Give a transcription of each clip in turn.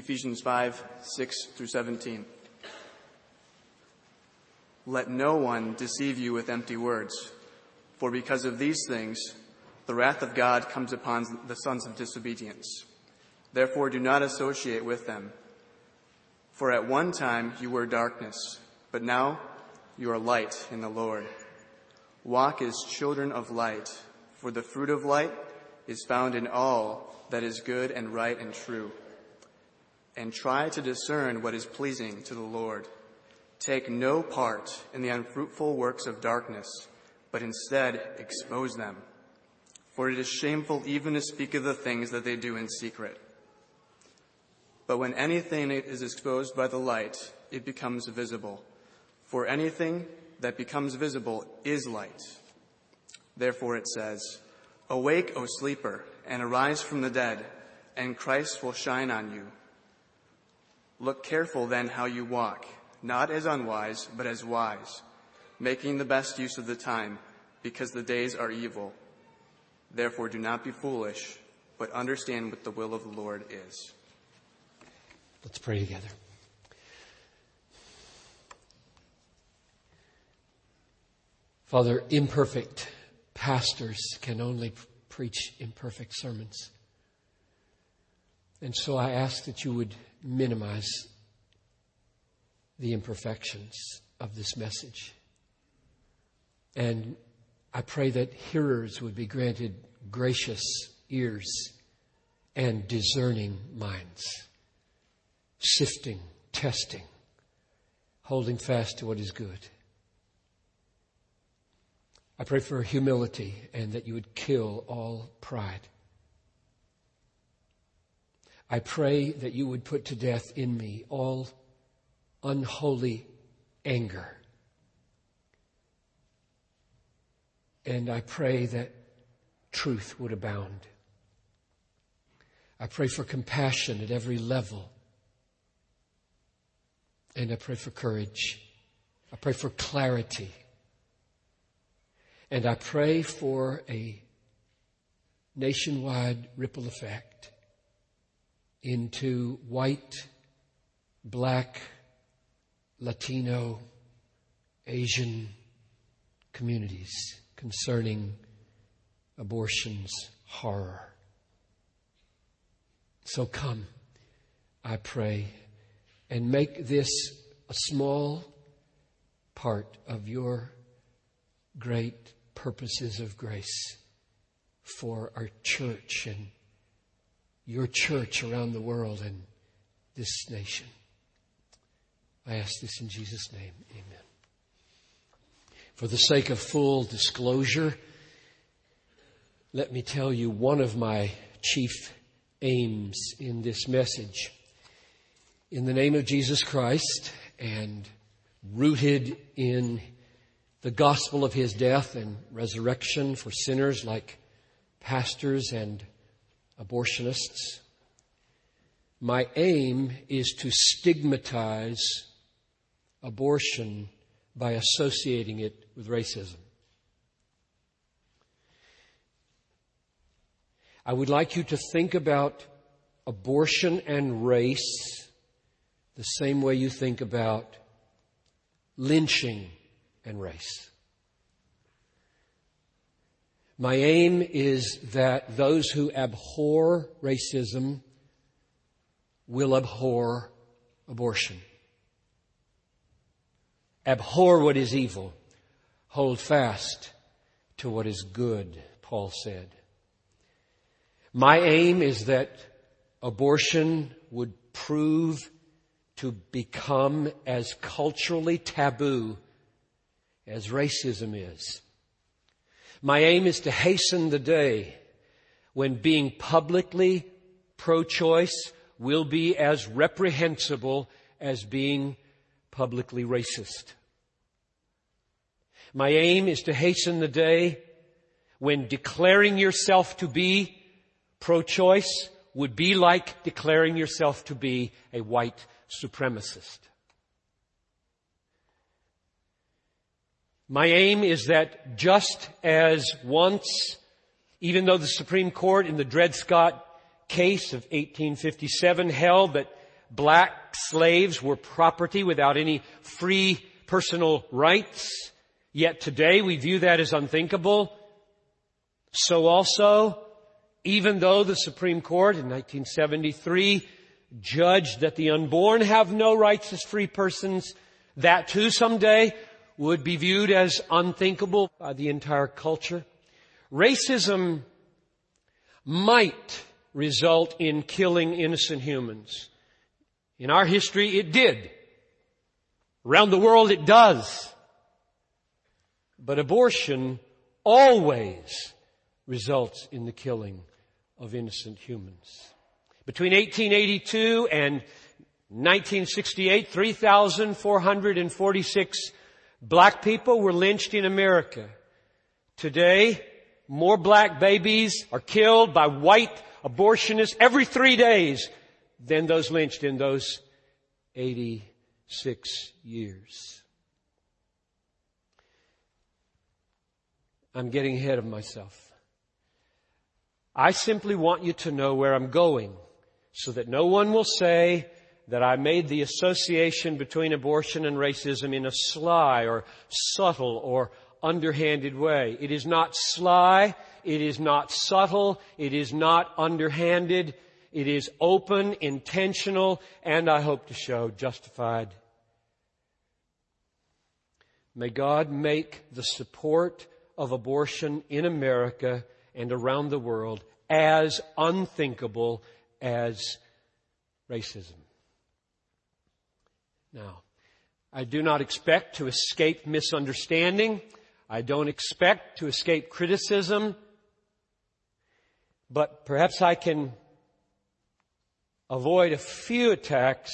Ephesians 5 6 through 17. Let no one deceive you with empty words, for because of these things, the wrath of God comes upon the sons of disobedience. Therefore, do not associate with them. For at one time you were darkness, but now you are light in the Lord. Walk as children of light, for the fruit of light is found in all that is good and right and true. And try to discern what is pleasing to the Lord. Take no part in the unfruitful works of darkness, but instead expose them. For it is shameful even to speak of the things that they do in secret. But when anything is exposed by the light, it becomes visible. For anything that becomes visible is light. Therefore it says, Awake, O sleeper, and arise from the dead, and Christ will shine on you. Look careful then how you walk, not as unwise, but as wise, making the best use of the time, because the days are evil. Therefore do not be foolish, but understand what the will of the Lord is. Let's pray together. Father, imperfect pastors can only preach imperfect sermons. And so I ask that you would minimize the imperfections of this message. And I pray that hearers would be granted gracious ears and discerning minds, sifting, testing, holding fast to what is good. I pray for humility and that you would kill all pride. I pray that you would put to death in me all unholy anger. And I pray that truth would abound. I pray for compassion at every level. And I pray for courage. I pray for clarity. And I pray for a nationwide ripple effect into white, black, Latino, Asian communities concerning abortion's horror. So come, I pray, and make this a small part of your great purposes of grace for our church and your church around the world and this nation. I ask this in Jesus' name. Amen. For the sake of full disclosure, let me tell you one of my chief aims in this message. In the name of Jesus Christ and rooted in the gospel of his death and resurrection for sinners like pastors and abortionists. My aim is to stigmatize abortion by associating it with racism. I would like you to think about abortion and race the same way you think about lynching and race. My aim is that those who abhor racism will abhor abortion. Abhor what is evil. Hold fast to what is good, Paul said. My aim is that abortion would prove to become as culturally taboo as racism is. My aim is to hasten the day when being publicly pro-choice will be as reprehensible as being publicly racist. My aim is to hasten the day when declaring yourself to be pro-choice would be like declaring yourself to be a white supremacist. My aim is that just as once, even though the Supreme Court in the Dred Scott case of 1857 held that black slaves were property without any free personal rights. Yet today we view that as unthinkable. So also, even though the Supreme Court in 1973 judged that the unborn have no rights as free persons, that too someday would be viewed as unthinkable by the entire culture. Racism might result in killing innocent humans. In our history, it did. Around the world, it does. But abortion always results in the killing of innocent humans. Between 1882 and 1968, 3,446 black people were lynched in America. Today, more black babies are killed by white abortionists every three days than those lynched in those 86 years. I'm getting ahead of myself. I simply want you to know where I'm going so that no one will say that I made the association between abortion and racism in a sly or subtle or underhanded way. It is not sly. It is not subtle. It is not underhanded. It is open, intentional, and I hope to show justified. May God make the support of abortion in America and around the world as unthinkable as racism. Now, I do not expect to escape misunderstanding. I don't expect to escape criticism. But perhaps I can avoid a few attacks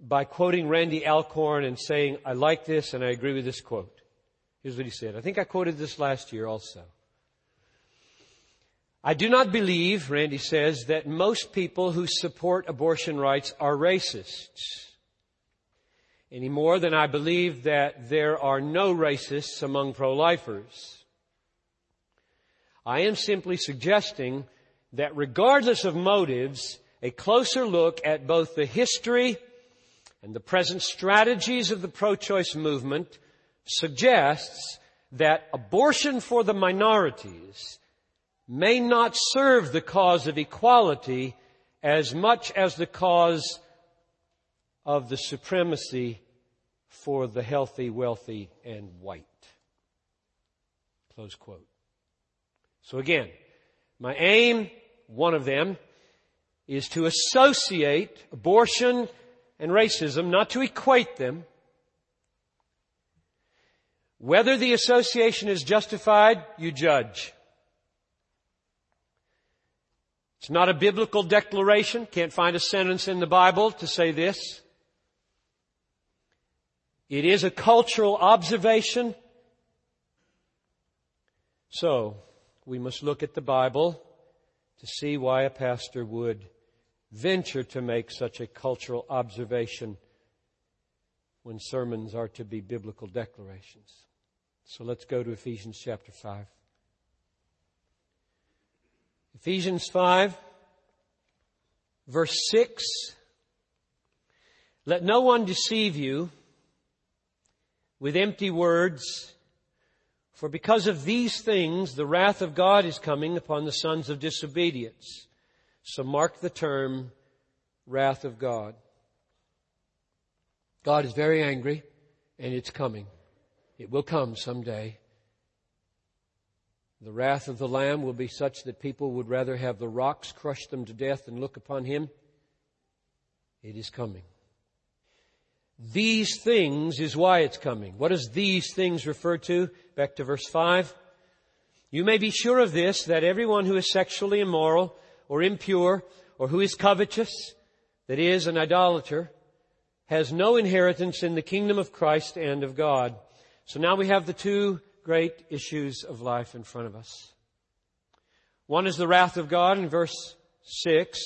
by quoting Randy Alcorn and saying, I like this and I agree with this quote. Here's what he said. I think I quoted this last year also. I do not believe, Randy says, that most people who support abortion rights are racists. Any more than I believe that there are no racists among pro-lifers. I am simply suggesting that regardless of motives, a closer look at both the history and the present strategies of the pro-choice movement suggests that abortion for the minorities may not serve the cause of equality as much as the cause of the supremacy for the healthy, wealthy, and white. Close quote. So again, my aim, one of them, is to associate abortion and racism, not to equate them. Whether the association is justified, you judge. It's not a biblical declaration. Can't find a sentence in the Bible to say this. It is a cultural observation. So, we must look at the Bible to see why a pastor would venture to make such a cultural observation when sermons are to be biblical declarations. So let's go to Ephesians chapter 5. Ephesians 5, verse 6. Let no one deceive you with empty words, for because of these things the wrath of God is coming upon the sons of disobedience. So mark the term wrath of God. God is very angry and it's coming. It will come someday. The wrath of the Lamb will be such that people would rather have the rocks crush them to death than look upon Him. It is coming. These things is why it's coming. What does these things refer to? Back to verse 5. You may be sure of this, that everyone who is sexually immoral or impure or who is covetous, that is, an idolater, has no inheritance in the kingdom of Christ and of God. So now we have the two great issues of life in front of us. One is the wrath of God in verse 6,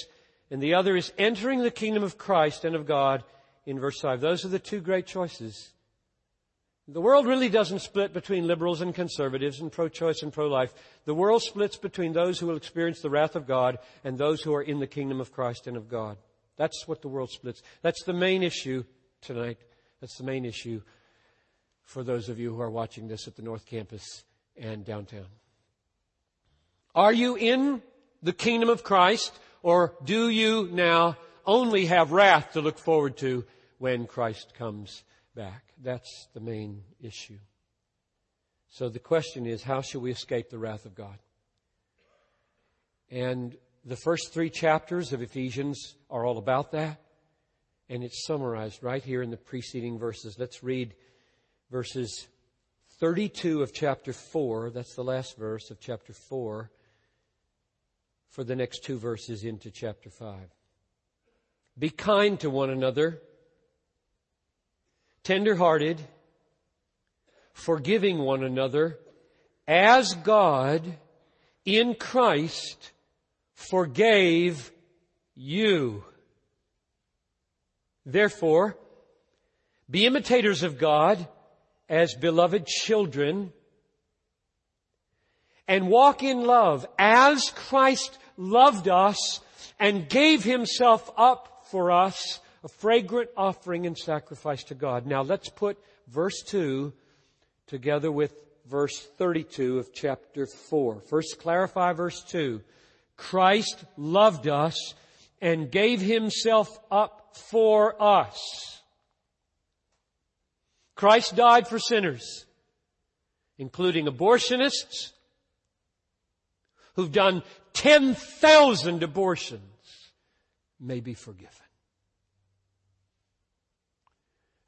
and the other is entering the kingdom of Christ and of God in verse 5. Those are the two great choices. The world really doesn't split between liberals and conservatives and pro-choice and pro-life. The world splits between those who will experience the wrath of God and those who are in the kingdom of Christ and of God. That's what the world splits. That's the main issue tonight. That's the main issue for those of you who are watching this at the North Campus and downtown. Are you in the kingdom of Christ or do you now only have wrath to look forward to when Christ comes back? That's the main issue. So the question is, how shall we escape the wrath of God? And the first three chapters of Ephesians are all about that. And it's summarized right here in the preceding verses. Let's read verses 32 of chapter 4. That's the last verse of chapter 4 for the next two verses into chapter 5. Be kind to one another, tenderhearted, forgiving one another, as God in Christ forgave you. Therefore, be imitators of God as beloved children and walk in love as Christ loved us and gave himself up for us, a fragrant offering and sacrifice to God. Now let's put verse 2 together with verse 32 of chapter 4. First clarify verse 2. Christ loved us and gave himself up for us. Christ died for sinners, including abortionists who've done 10,000 abortions may be forgiven.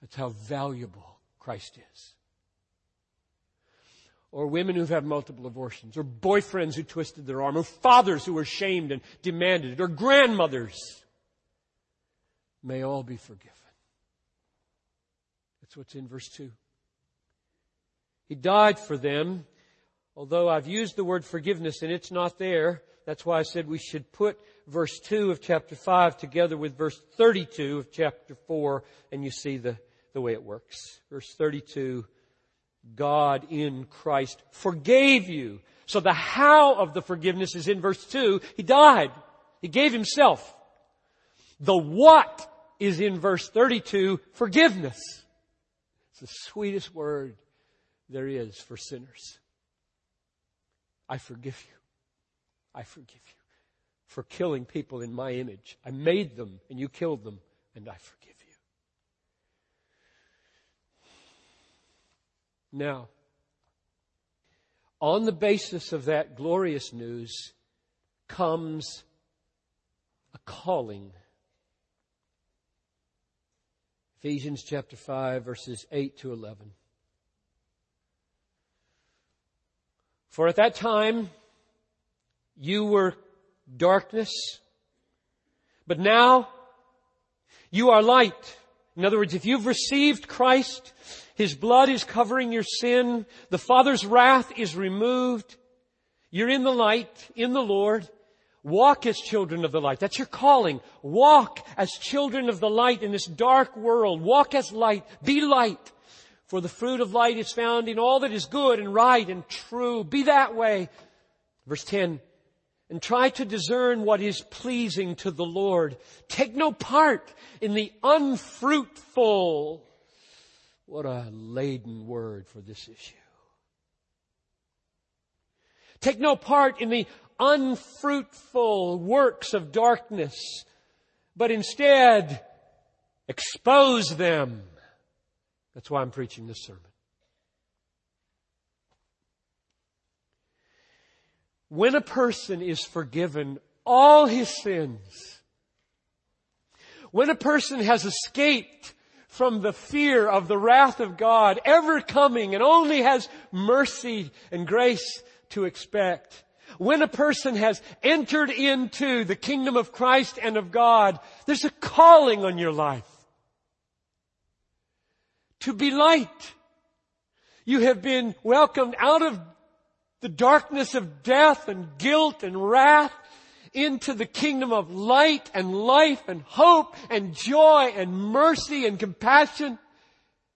That's how valuable Christ is or women who've had multiple abortions, or boyfriends who twisted their arm, or fathers who were shamed and demanded it, or grandmothers, may all be forgiven. That's what's in verse 2. He died for them, although I've used the word forgiveness and it's not there. That's why I said we should put verse 2 of chapter 5 together with verse 32 of chapter 4, and you see the, the way it works. Verse 32 God in Christ forgave you. So the how of the forgiveness is in verse 2. He died. He gave himself. The what is in verse 32, forgiveness. It's the sweetest word there is for sinners. I forgive you. I forgive you for killing people in my image. I made them and you killed them and I forgive. You. Now, on the basis of that glorious news comes a calling. Ephesians chapter 5 verses 8 to 11. For at that time you were darkness, but now you are light. In other words, if you've received Christ, his blood is covering your sin. The Father's wrath is removed. You're in the light, in the Lord. Walk as children of the light. That's your calling. Walk as children of the light in this dark world. Walk as light. Be light. For the fruit of light is found in all that is good and right and true. Be that way. Verse 10. And try to discern what is pleasing to the Lord. Take no part in the unfruitful what a laden word for this issue. Take no part in the unfruitful works of darkness, but instead expose them. That's why I'm preaching this sermon. When a person is forgiven all his sins, when a person has escaped from the fear of the wrath of God ever coming and only has mercy and grace to expect. When a person has entered into the kingdom of Christ and of God, there's a calling on your life. To be light. You have been welcomed out of the darkness of death and guilt and wrath into the kingdom of light and life and hope and joy and mercy and compassion.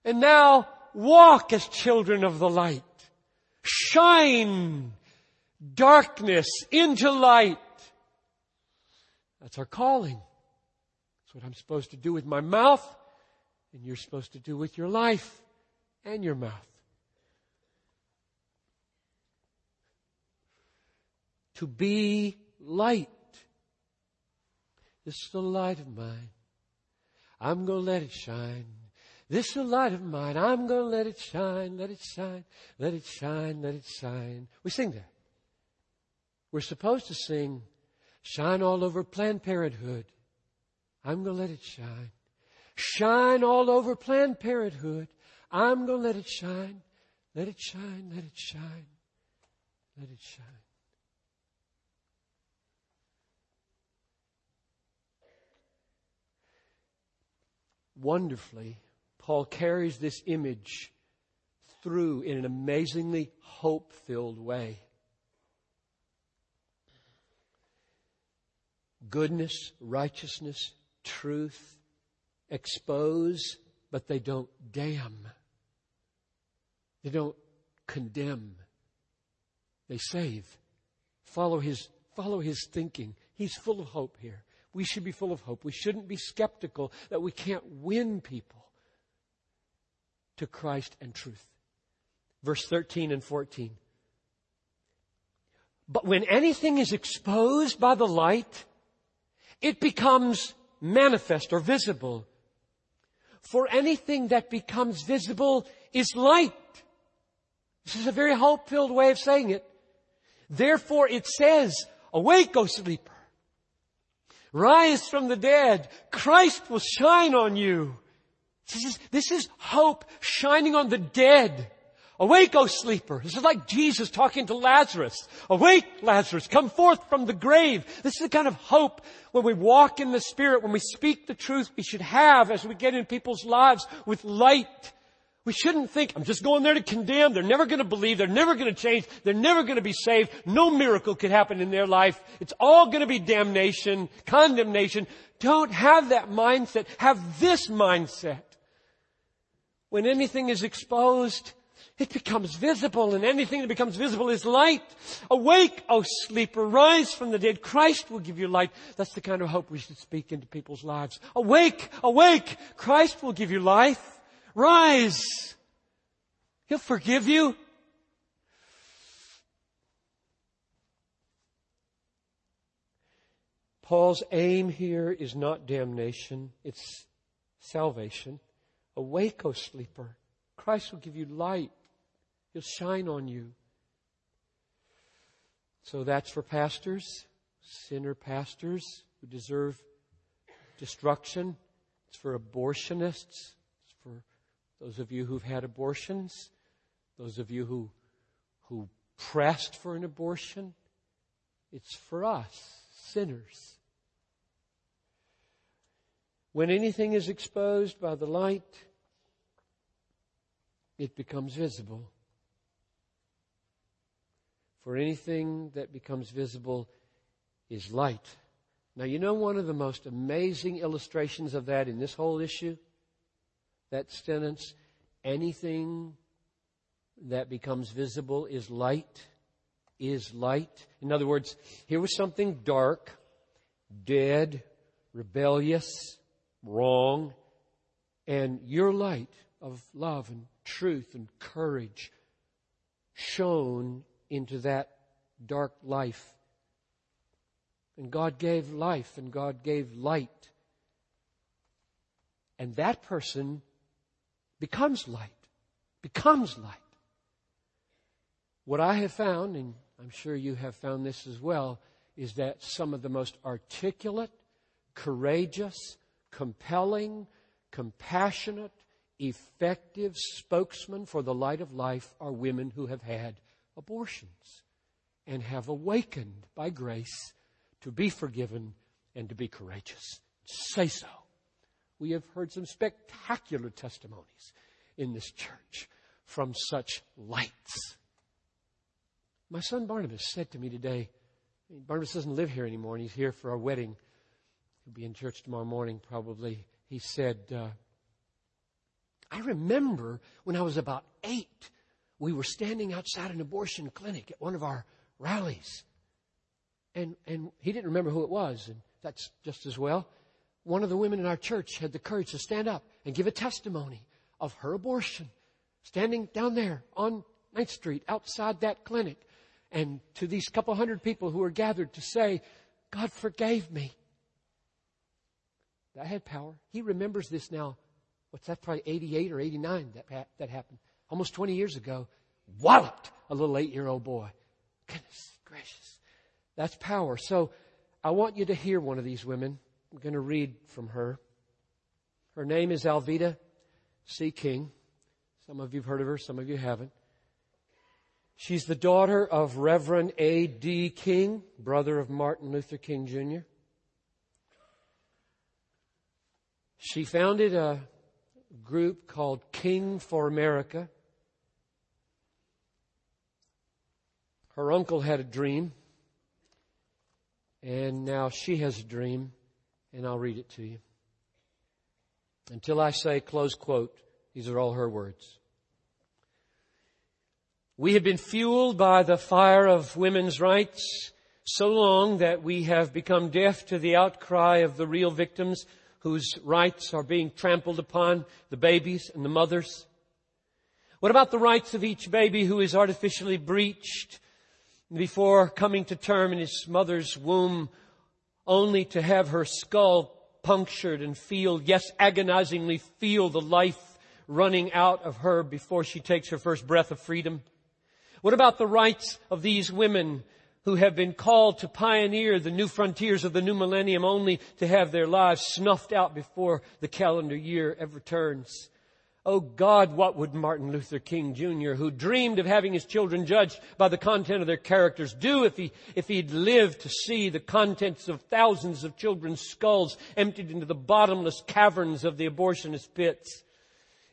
And now walk as children of the light. Shine darkness into light. That's our calling. That's what I'm supposed to do with my mouth, and you're supposed to do with your life and your mouth. To be light. This is the light of mine. I'm going to let it shine. This is the light of mine. I'm going to let it shine, let it shine, let it shine, let it shine. We sing that. We're supposed to sing, shine all over Planned Parenthood. I'm going to let it shine. Shine all over Planned Parenthood. I'm going to let it shine. Let it shine, let it shine, let it shine. Wonderfully, Paul carries this image through in an amazingly hope filled way. Goodness, righteousness, truth expose, but they don't damn. They don't condemn. They save. Follow his, follow his thinking. He's full of hope here. We should be full of hope. We shouldn't be skeptical that we can't win people to Christ and truth. Verse 13 and 14. But when anything is exposed by the light, it becomes manifest or visible. For anything that becomes visible is light. This is a very hope-filled way of saying it. Therefore it says, awake, O sleeper. Rise from the dead. Christ will shine on you. This is, this is hope shining on the dead. Awake, O sleeper. This is like Jesus talking to Lazarus. Awake, Lazarus. Come forth from the grave. This is the kind of hope when we walk in the Spirit, when we speak the truth we should have as we get in people's lives with light. We shouldn't think, I'm just going there to condemn. They're never going to believe. They're never going to change. They're never going to be saved. No miracle could happen in their life. It's all going to be damnation, condemnation. Don't have that mindset. Have this mindset. When anything is exposed, it becomes visible and anything that becomes visible is light. Awake, O sleeper, rise from the dead. Christ will give you light. That's the kind of hope we should speak into people's lives. Awake, awake, Christ will give you life. Rise. He'll forgive you. Paul's aim here is not damnation, it's salvation. Awake, O sleeper. Christ will give you light. He'll shine on you. So that's for pastors, sinner pastors who deserve destruction. It's for abortionists. Those of you who've had abortions. Those of you who, who pressed for an abortion. It's for us, sinners. When anything is exposed by the light, it becomes visible. For anything that becomes visible is light. Now, you know one of the most amazing illustrations of that in this whole issue? That sentence, anything that becomes visible is light, is light. In other words, here was something dark, dead, rebellious, wrong, and your light of love and truth and courage shone into that dark life. And God gave life and God gave light. And that person becomes light, becomes light. What I have found, and I'm sure you have found this as well, is that some of the most articulate, courageous, compelling, compassionate, effective spokesmen for the light of life are women who have had abortions and have awakened by grace to be forgiven and to be courageous. Say so. We have heard some spectacular testimonies in this church from such lights. My son Barnabas said to me today, Barnabas doesn't live here anymore and he's here for our wedding. He'll be in church tomorrow morning probably. He said, uh, I remember when I was about eight, we were standing outside an abortion clinic at one of our rallies. And, and he didn't remember who it was, and that's just as well. One of the women in our church had the courage to stand up and give a testimony of her abortion, standing down there on 9th Street outside that clinic. And to these couple hundred people who were gathered to say, God forgave me. That had power. He remembers this now. What's that? Probably 88 or 89 that, that happened. Almost 20 years ago. Walloped a little eight year old boy. Goodness gracious. That's power. So I want you to hear one of these women. I'm going to read from her. Her name is Alveda C. King. Some of you have heard of her, some of you haven't. She's the daughter of Reverend A.D. King, brother of Martin Luther King Jr. She founded a group called King for America. Her uncle had a dream, and now she has a dream, and I'll read it to you. Until I say close quote, these are all her words. We have been fueled by the fire of women's rights so long that we have become deaf to the outcry of the real victims whose rights are being trampled upon, the babies and the mothers. What about the rights of each baby who is artificially breached before coming to term in his mother's womb only to have her skull punctured and feel, yes, agonizingly feel the life running out of her before she takes her first breath of freedom? What about the rights of these women who have been called to pioneer the new frontiers of the new millennium only to have their lives snuffed out before the calendar year ever turns? Oh God, what would Martin Luther King Jr., who dreamed of having his children judged by the content of their characters, do if he, if he'd lived to see the contents of thousands of children's skulls emptied into the bottomless caverns of the abortionist pits?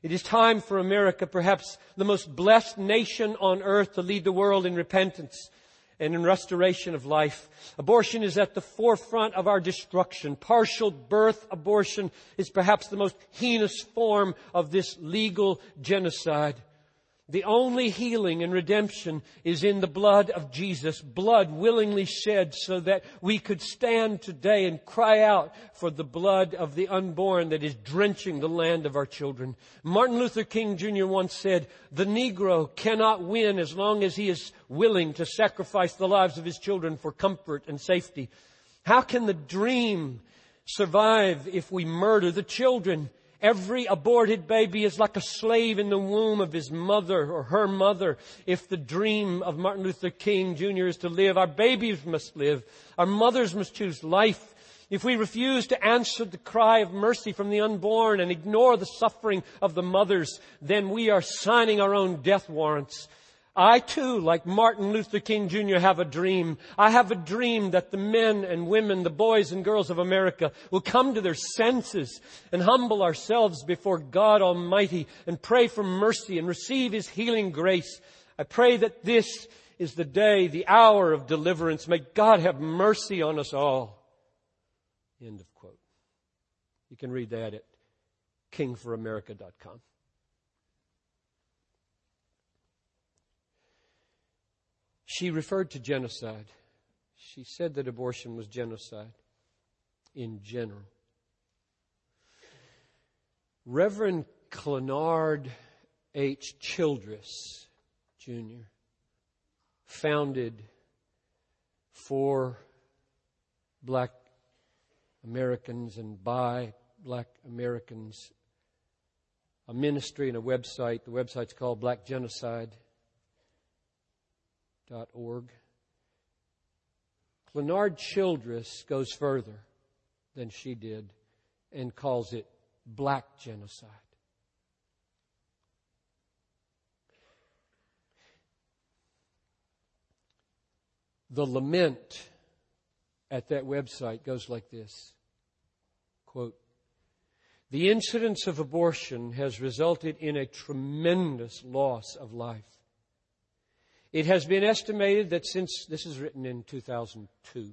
It is time for America, perhaps the most blessed nation on earth, to lead the world in repentance and in restoration of life. Abortion is at the forefront of our destruction. Partial birth abortion is perhaps the most heinous form of this legal genocide. The only healing and redemption is in the blood of Jesus, blood willingly shed so that we could stand today and cry out for the blood of the unborn that is drenching the land of our children. Martin Luther King Jr. once said, the Negro cannot win as long as he is willing to sacrifice the lives of his children for comfort and safety. How can the dream survive if we murder the children? Every aborted baby is like a slave in the womb of his mother or her mother. If the dream of Martin Luther King Jr. is to live, our babies must live. Our mothers must choose life. If we refuse to answer the cry of mercy from the unborn and ignore the suffering of the mothers, then we are signing our own death warrants. I too, like Martin Luther King Jr., have a dream. I have a dream that the men and women, the boys and girls of America will come to their senses and humble ourselves before God Almighty and pray for mercy and receive His healing grace. I pray that this is the day, the hour of deliverance. May God have mercy on us all. End of quote. You can read that at kingforamerica.com. She referred to genocide. She said that abortion was genocide in general. Reverend Clenard H. Childress, Jr., founded for black Americans and by black Americans a ministry and a website. The website's called Black Genocide org. Clenard Childress goes further than she did and calls it black genocide. The lament at that website goes like this quote, The incidence of abortion has resulted in a tremendous loss of life. It has been estimated that since, this is written in 2002,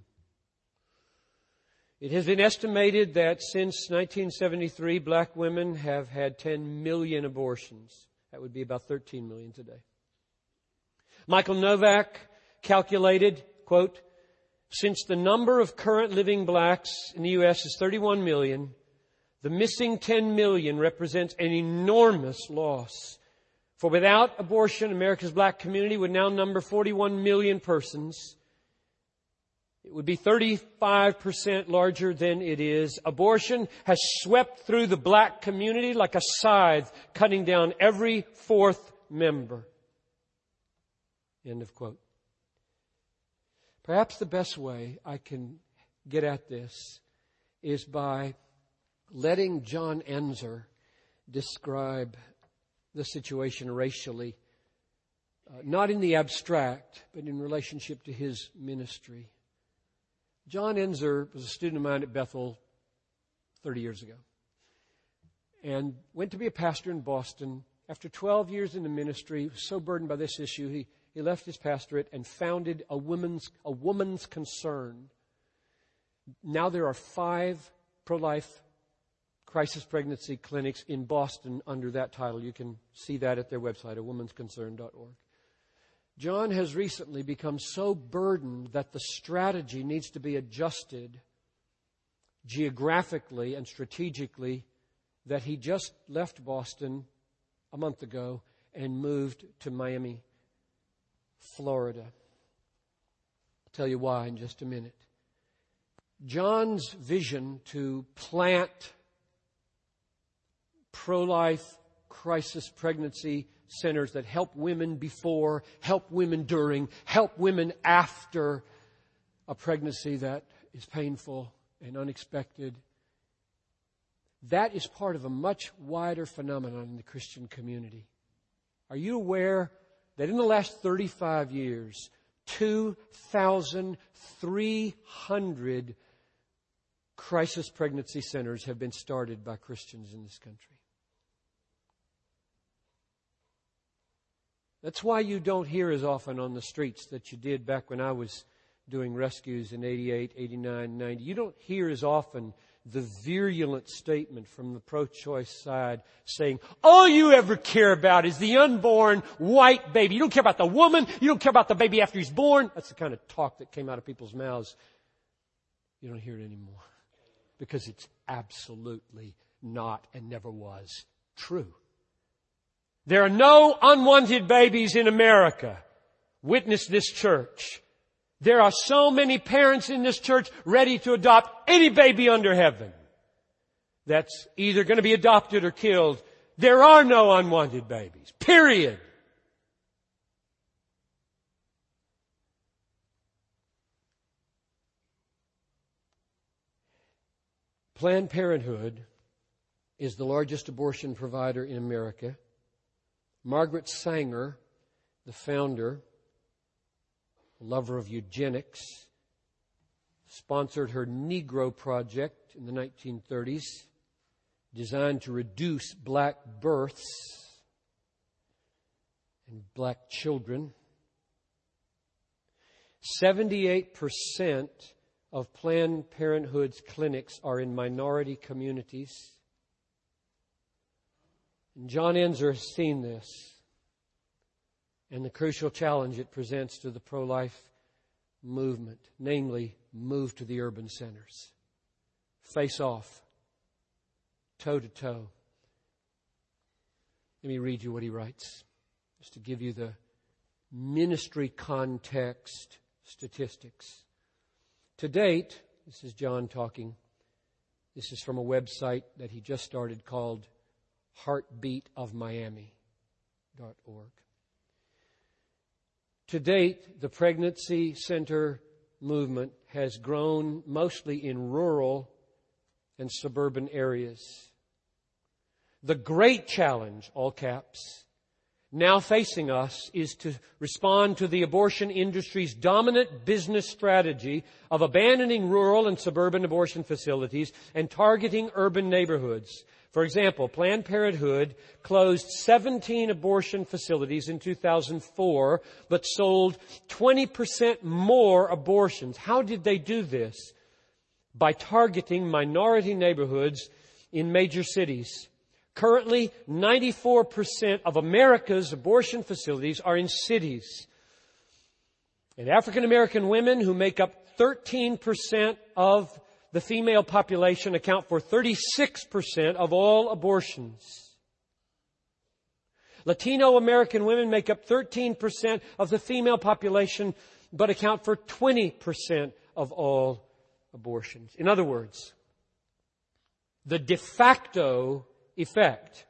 it has been estimated that since 1973, black women have had 10 million abortions. That would be about 13 million today. Michael Novak calculated, quote, since the number of current living blacks in the U.S. is 31 million, the missing 10 million represents an enormous loss. For without abortion, America's black community would now number 41 million persons. It would be 35% larger than it is. Abortion has swept through the black community like a scythe, cutting down every fourth member. End of quote. Perhaps the best way I can get at this is by letting John Ensor describe the situation racially, uh, not in the abstract, but in relationship to his ministry. John Ensor was a student of mine at Bethel 30 years ago and went to be a pastor in Boston. After 12 years in the ministry, he was so burdened by this issue, he, he left his pastorate and founded a woman's, a woman's concern. Now there are five pro-life crisis pregnancy clinics in Boston under that title. You can see that at their website, a womansconcern.org. John has recently become so burdened that the strategy needs to be adjusted geographically and strategically that he just left Boston a month ago and moved to Miami, Florida. I'll tell you why in just a minute. John's vision to plant pro life crisis pregnancy centers that help women before, help women during, help women after a pregnancy that is painful and unexpected. That is part of a much wider phenomenon in the Christian community. Are you aware that in the last 35 years, 2,300 crisis pregnancy centers have been started by Christians in this country? That's why you don't hear as often on the streets that you did back when I was doing rescues in 88, 89, 90. You don't hear as often the virulent statement from the pro-choice side saying, all you ever care about is the unborn white baby. You don't care about the woman. You don't care about the baby after he's born. That's the kind of talk that came out of people's mouths. You don't hear it anymore because it's absolutely not and never was true. There are no unwanted babies in America. Witness this church. There are so many parents in this church ready to adopt any baby under heaven that's either going to be adopted or killed. There are no unwanted babies. Period. Planned Parenthood is the largest abortion provider in America. Margaret Sanger, the founder, lover of eugenics, sponsored her Negro Project in the 1930s, designed to reduce black births and black children. 78% of Planned Parenthood's clinics are in minority communities. And John Ensor has seen this and the crucial challenge it presents to the pro life movement, namely, move to the urban centers. Face off, toe to toe. Let me read you what he writes, just to give you the ministry context statistics. To date, this is John talking. This is from a website that he just started called heartbeatofmiami.org. To date, the pregnancy center movement has grown mostly in rural and suburban areas. The great challenge, all caps, now facing us is to respond to the abortion industry's dominant business strategy of abandoning rural and suburban abortion facilities and targeting urban neighborhoods for example, Planned Parenthood closed 17 abortion facilities in 2004, but sold 20% more abortions. How did they do this? By targeting minority neighborhoods in major cities. Currently, 94% of America's abortion facilities are in cities. And African American women who make up 13% of the female population account for 36% of all abortions. Latino American women make up 13% of the female population, but account for 20% of all abortions. In other words, the de facto effect,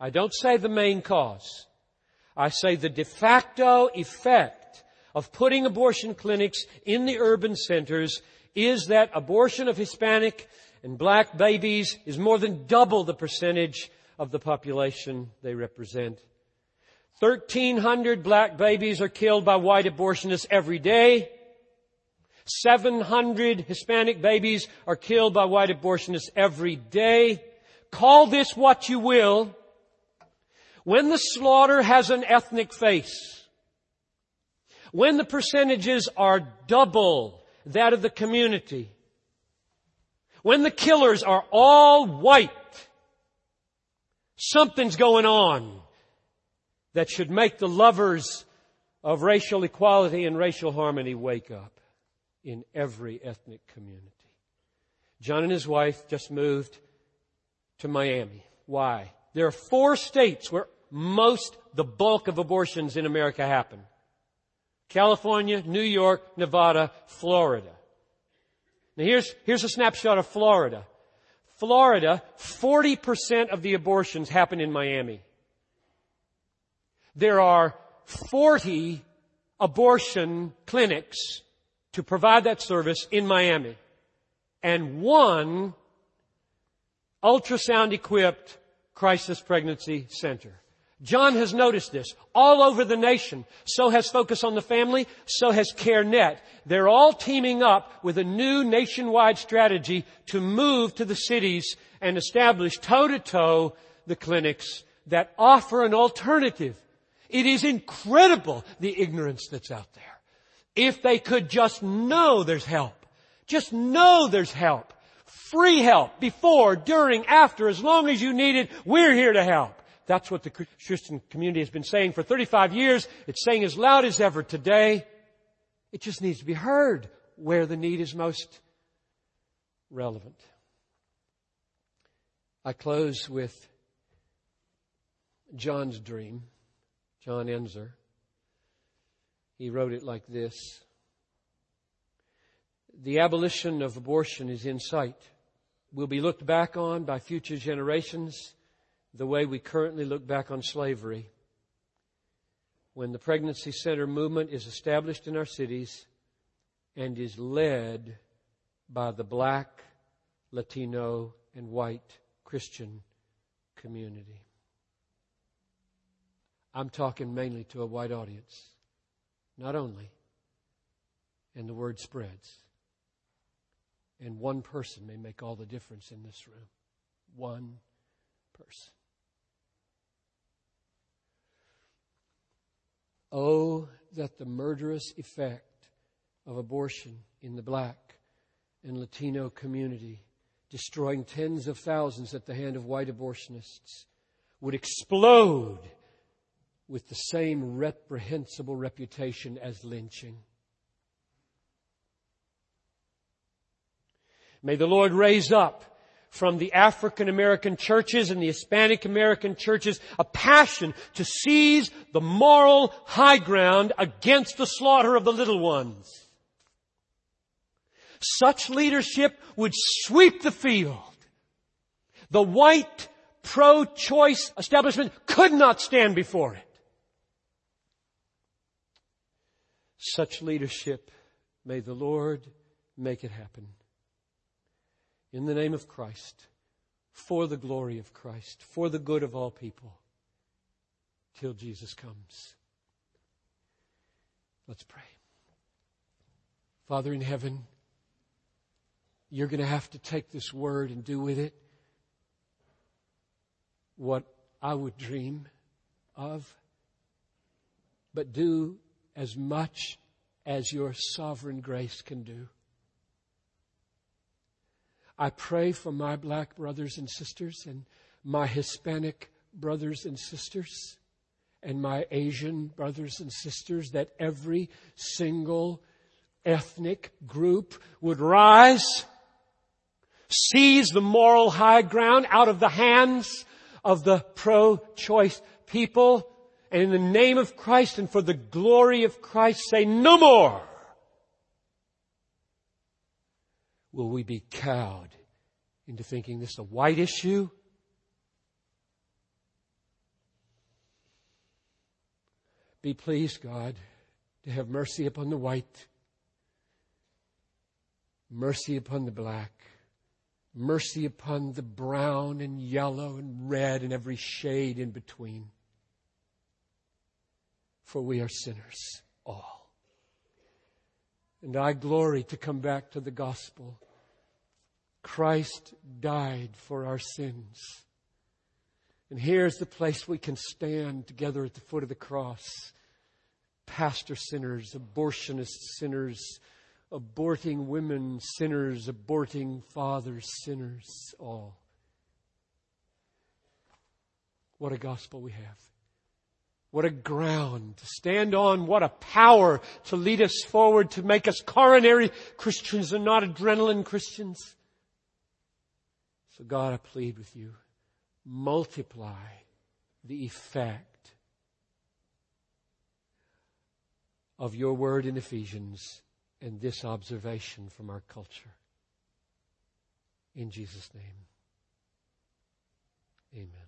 I don't say the main cause, I say the de facto effect of putting abortion clinics in the urban centers is that abortion of Hispanic and black babies is more than double the percentage of the population they represent. 1,300 black babies are killed by white abortionists every day. 700 Hispanic babies are killed by white abortionists every day. Call this what you will. When the slaughter has an ethnic face, when the percentages are double that of the community, when the killers are all white, something's going on that should make the lovers of racial equality and racial harmony wake up in every ethnic community. John and his wife just moved to Miami. Why? There are four states where most, the bulk of abortions in America happen. California, New York, Nevada, Florida. Now here's, here's a snapshot of Florida. Florida, 40% of the abortions happen in Miami. There are 40 abortion clinics to provide that service in Miami. And one ultrasound equipped crisis pregnancy center. John has noticed this all over the nation. So has Focus on the Family. So has CareNet. They're all teaming up with a new nationwide strategy to move to the cities and establish toe to toe the clinics that offer an alternative. It is incredible the ignorance that's out there. If they could just know there's help. Just know there's help. Free help before, during, after, as long as you need it, we're here to help. That's what the Christian community has been saying for 35 years. It's saying as loud as ever today. It just needs to be heard where the need is most relevant. I close with John's dream, John Ensor. He wrote it like this The abolition of abortion is in sight, will be looked back on by future generations the way we currently look back on slavery. When the pregnancy center movement is established in our cities and is led by the black, Latino, and white Christian community. I'm talking mainly to a white audience. Not only. And the word spreads. And one person may make all the difference in this room. One person. Oh, that the murderous effect of abortion in the black and Latino community, destroying tens of thousands at the hand of white abortionists, would explode with the same reprehensible reputation as lynching. May the Lord raise up from the African American churches and the Hispanic American churches a passion to seize the moral high ground against the slaughter of the little ones. Such leadership would sweep the field. The white pro-choice establishment could not stand before it. Such leadership, may the Lord make it happen in the name of Christ, for the glory of Christ, for the good of all people, till Jesus comes. Let's pray. Father in heaven, you're going to have to take this word and do with it what I would dream of, but do as much as your sovereign grace can do. I pray for my black brothers and sisters and my Hispanic brothers and sisters and my Asian brothers and sisters that every single ethnic group would rise, seize the moral high ground out of the hands of the pro-choice people, and in the name of Christ and for the glory of Christ say, no more will we be cowed into thinking this is a white issue. Be pleased, God, to have mercy upon the white, mercy upon the black, mercy upon the brown and yellow and red and every shade in between. For we are sinners, all. And I glory to come back to the gospel. Christ died for our sins. And here's the place we can stand together at the foot of the cross pastor sinners, abortionist sinners, aborting women sinners, aborting fathers sinners, all. What a gospel we have. What a ground to stand on. What a power to lead us forward, to make us coronary Christians and not adrenaline Christians. So God, I plead with you, multiply the effect of your word in Ephesians and this observation from our culture. In Jesus' name, amen.